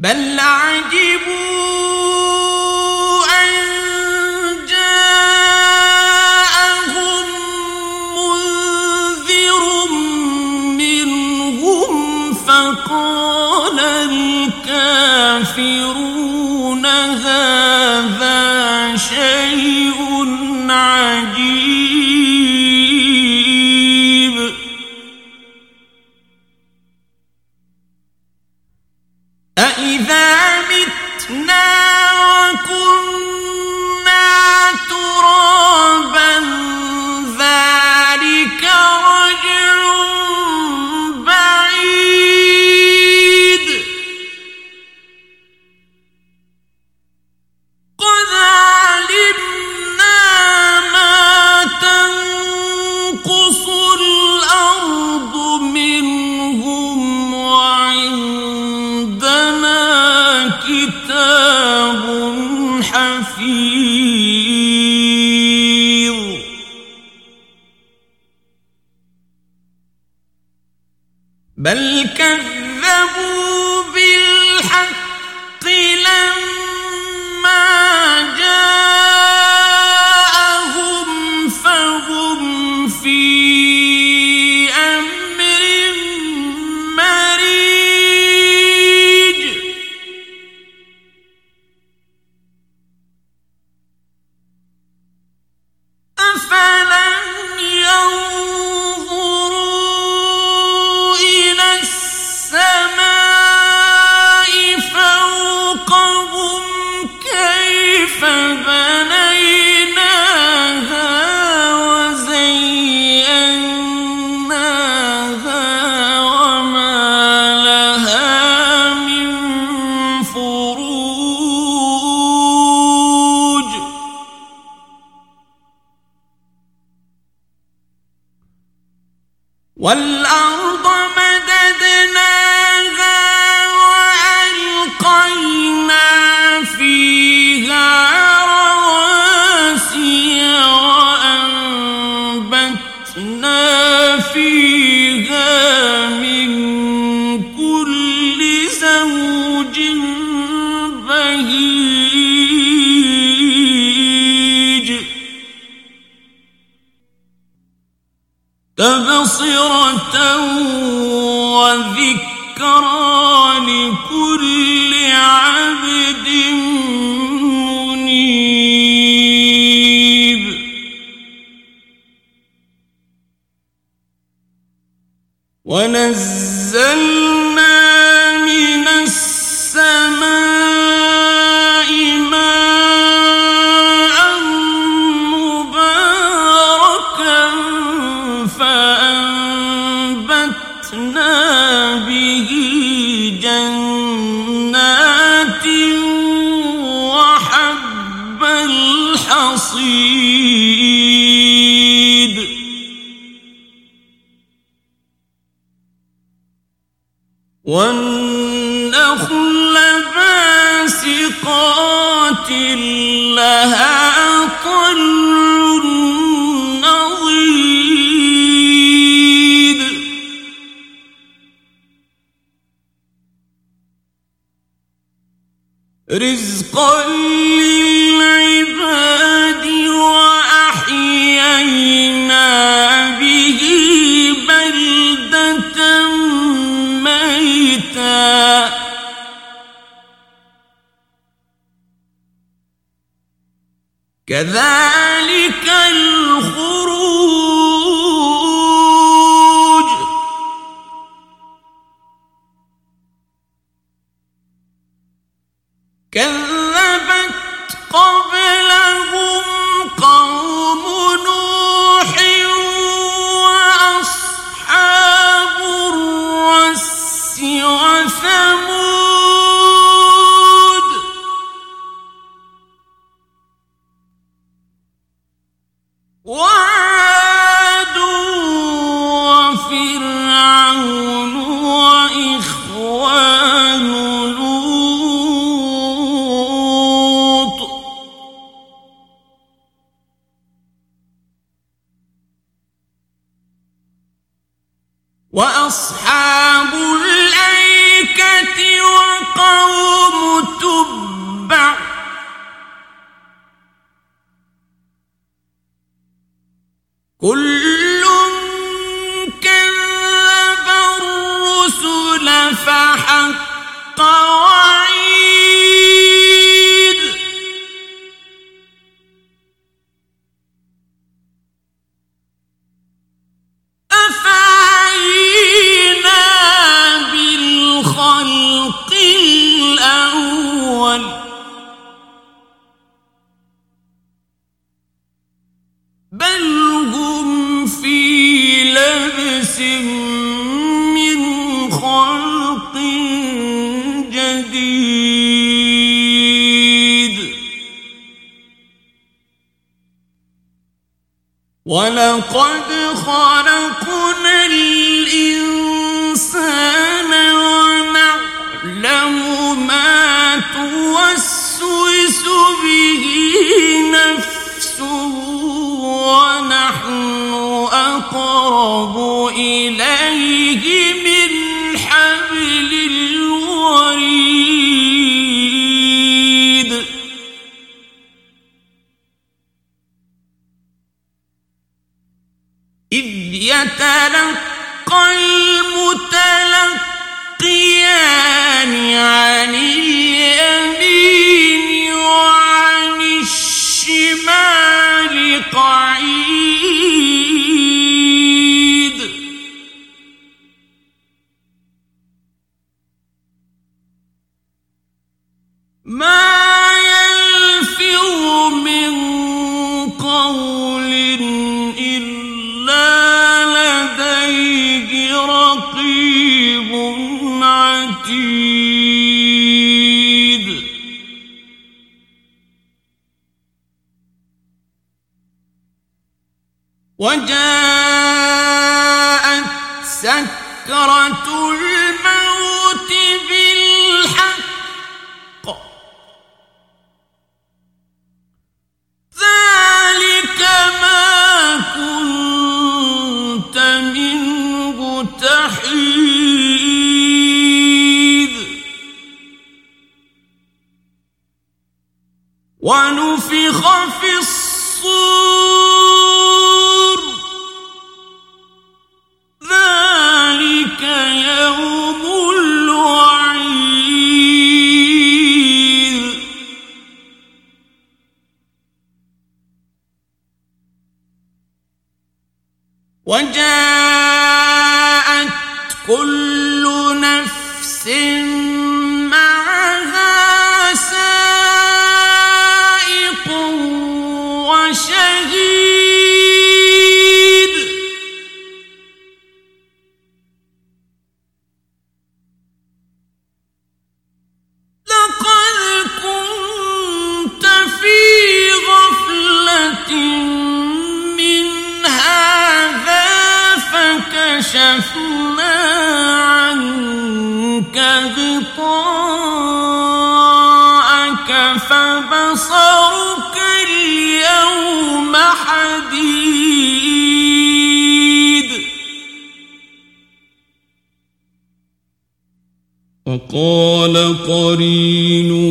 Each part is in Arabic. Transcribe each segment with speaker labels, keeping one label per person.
Speaker 1: بل عجبوا بل كذبوا ومبصرة وذكرى لكل عبد منيب. ونزلنا والنخل باسقات لها طلع نضيد رزقا للعباد واحيينا كذلك الخروج. كذبت قوم كل كذب الرسل فحق من خلق جديد ولقد خلقنا ما يلفظ من قول إلا لديه رقيب عتيد. وجاءت سكرة جاءت كل غطاءك فبصرك اليوم حديد. وقال قرينه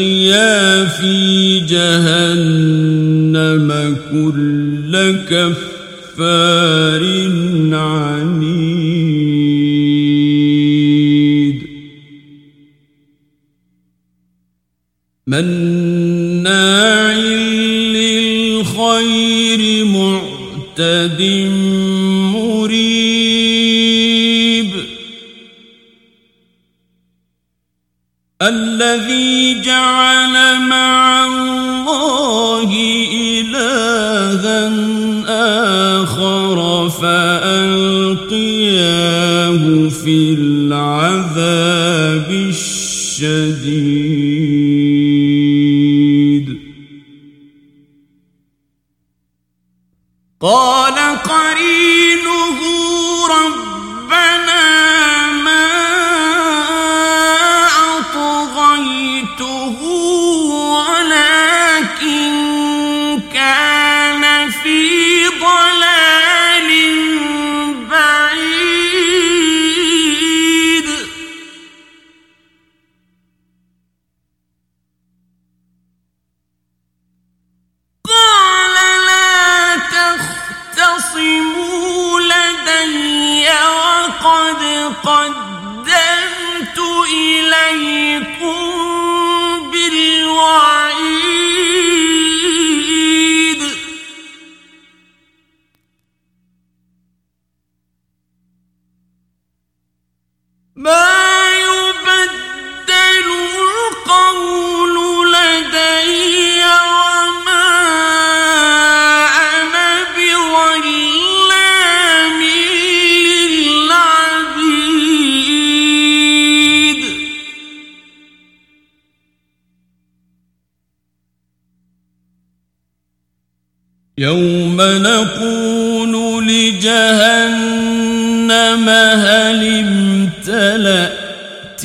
Speaker 1: القيا في جهنم كل كفار عنيد. مناع للخير معتد مريب. الذي فألقياه في العذاب الشديد.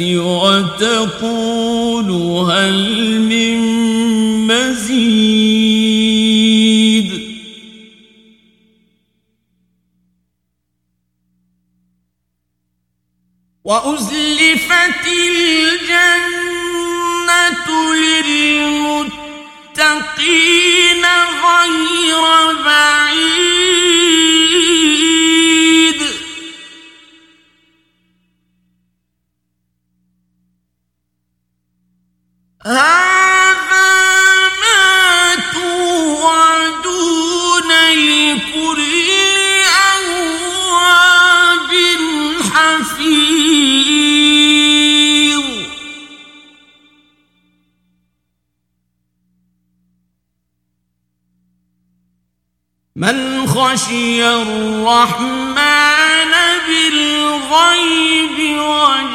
Speaker 1: وتقول هل من مزيد؟ وأزلفت الجنة للمتقين غير بعيد. من خشي الرحمن بالغيب وجاء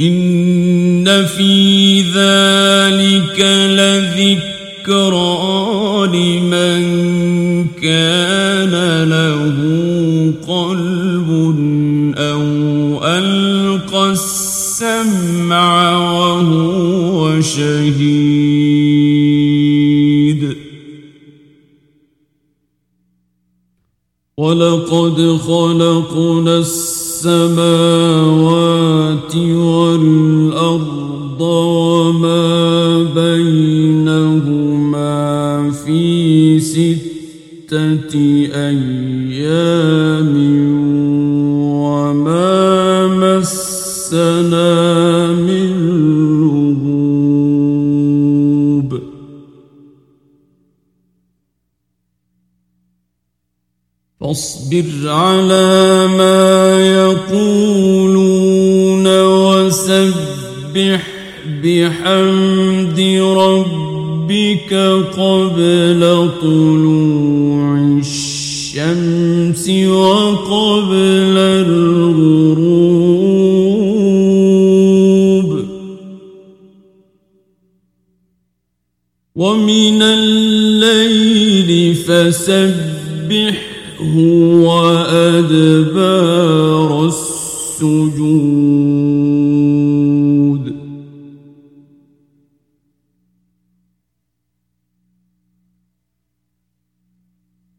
Speaker 1: إن في ذلك لذكرى لمن كان له قلب أو ألقى السمع وهو شهيد ولقد خلقنا السماوات والأرض وما بينهما في ستة أيام وما مسنا من لغوب. فاصبر على ما وسبح بحمد ربك قبل طلوع الشمس وقبل الغروب ومن الليل فسبح هو أدبار السجود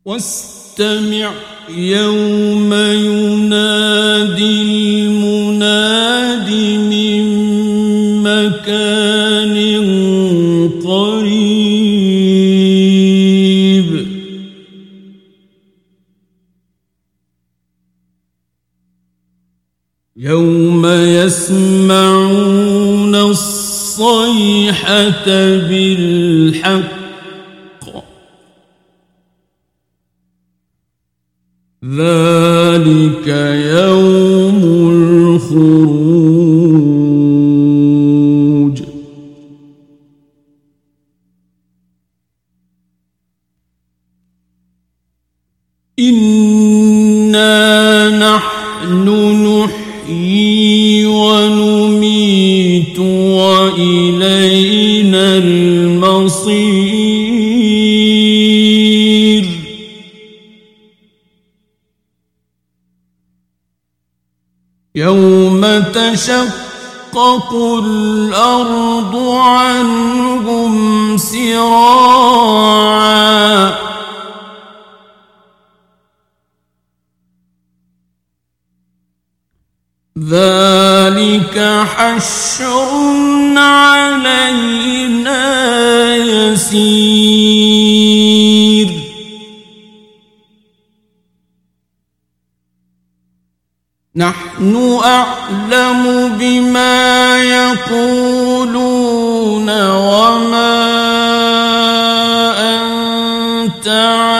Speaker 1: واستمع يوم ينادي المناد من مكان يوم يسمعون الصيحة بالحق يوم الخروج. تشقق الأرض عنهم سراعا. ذلك حشر علينا يسير. نحن أعلم بما يقولون وما أنت عليهم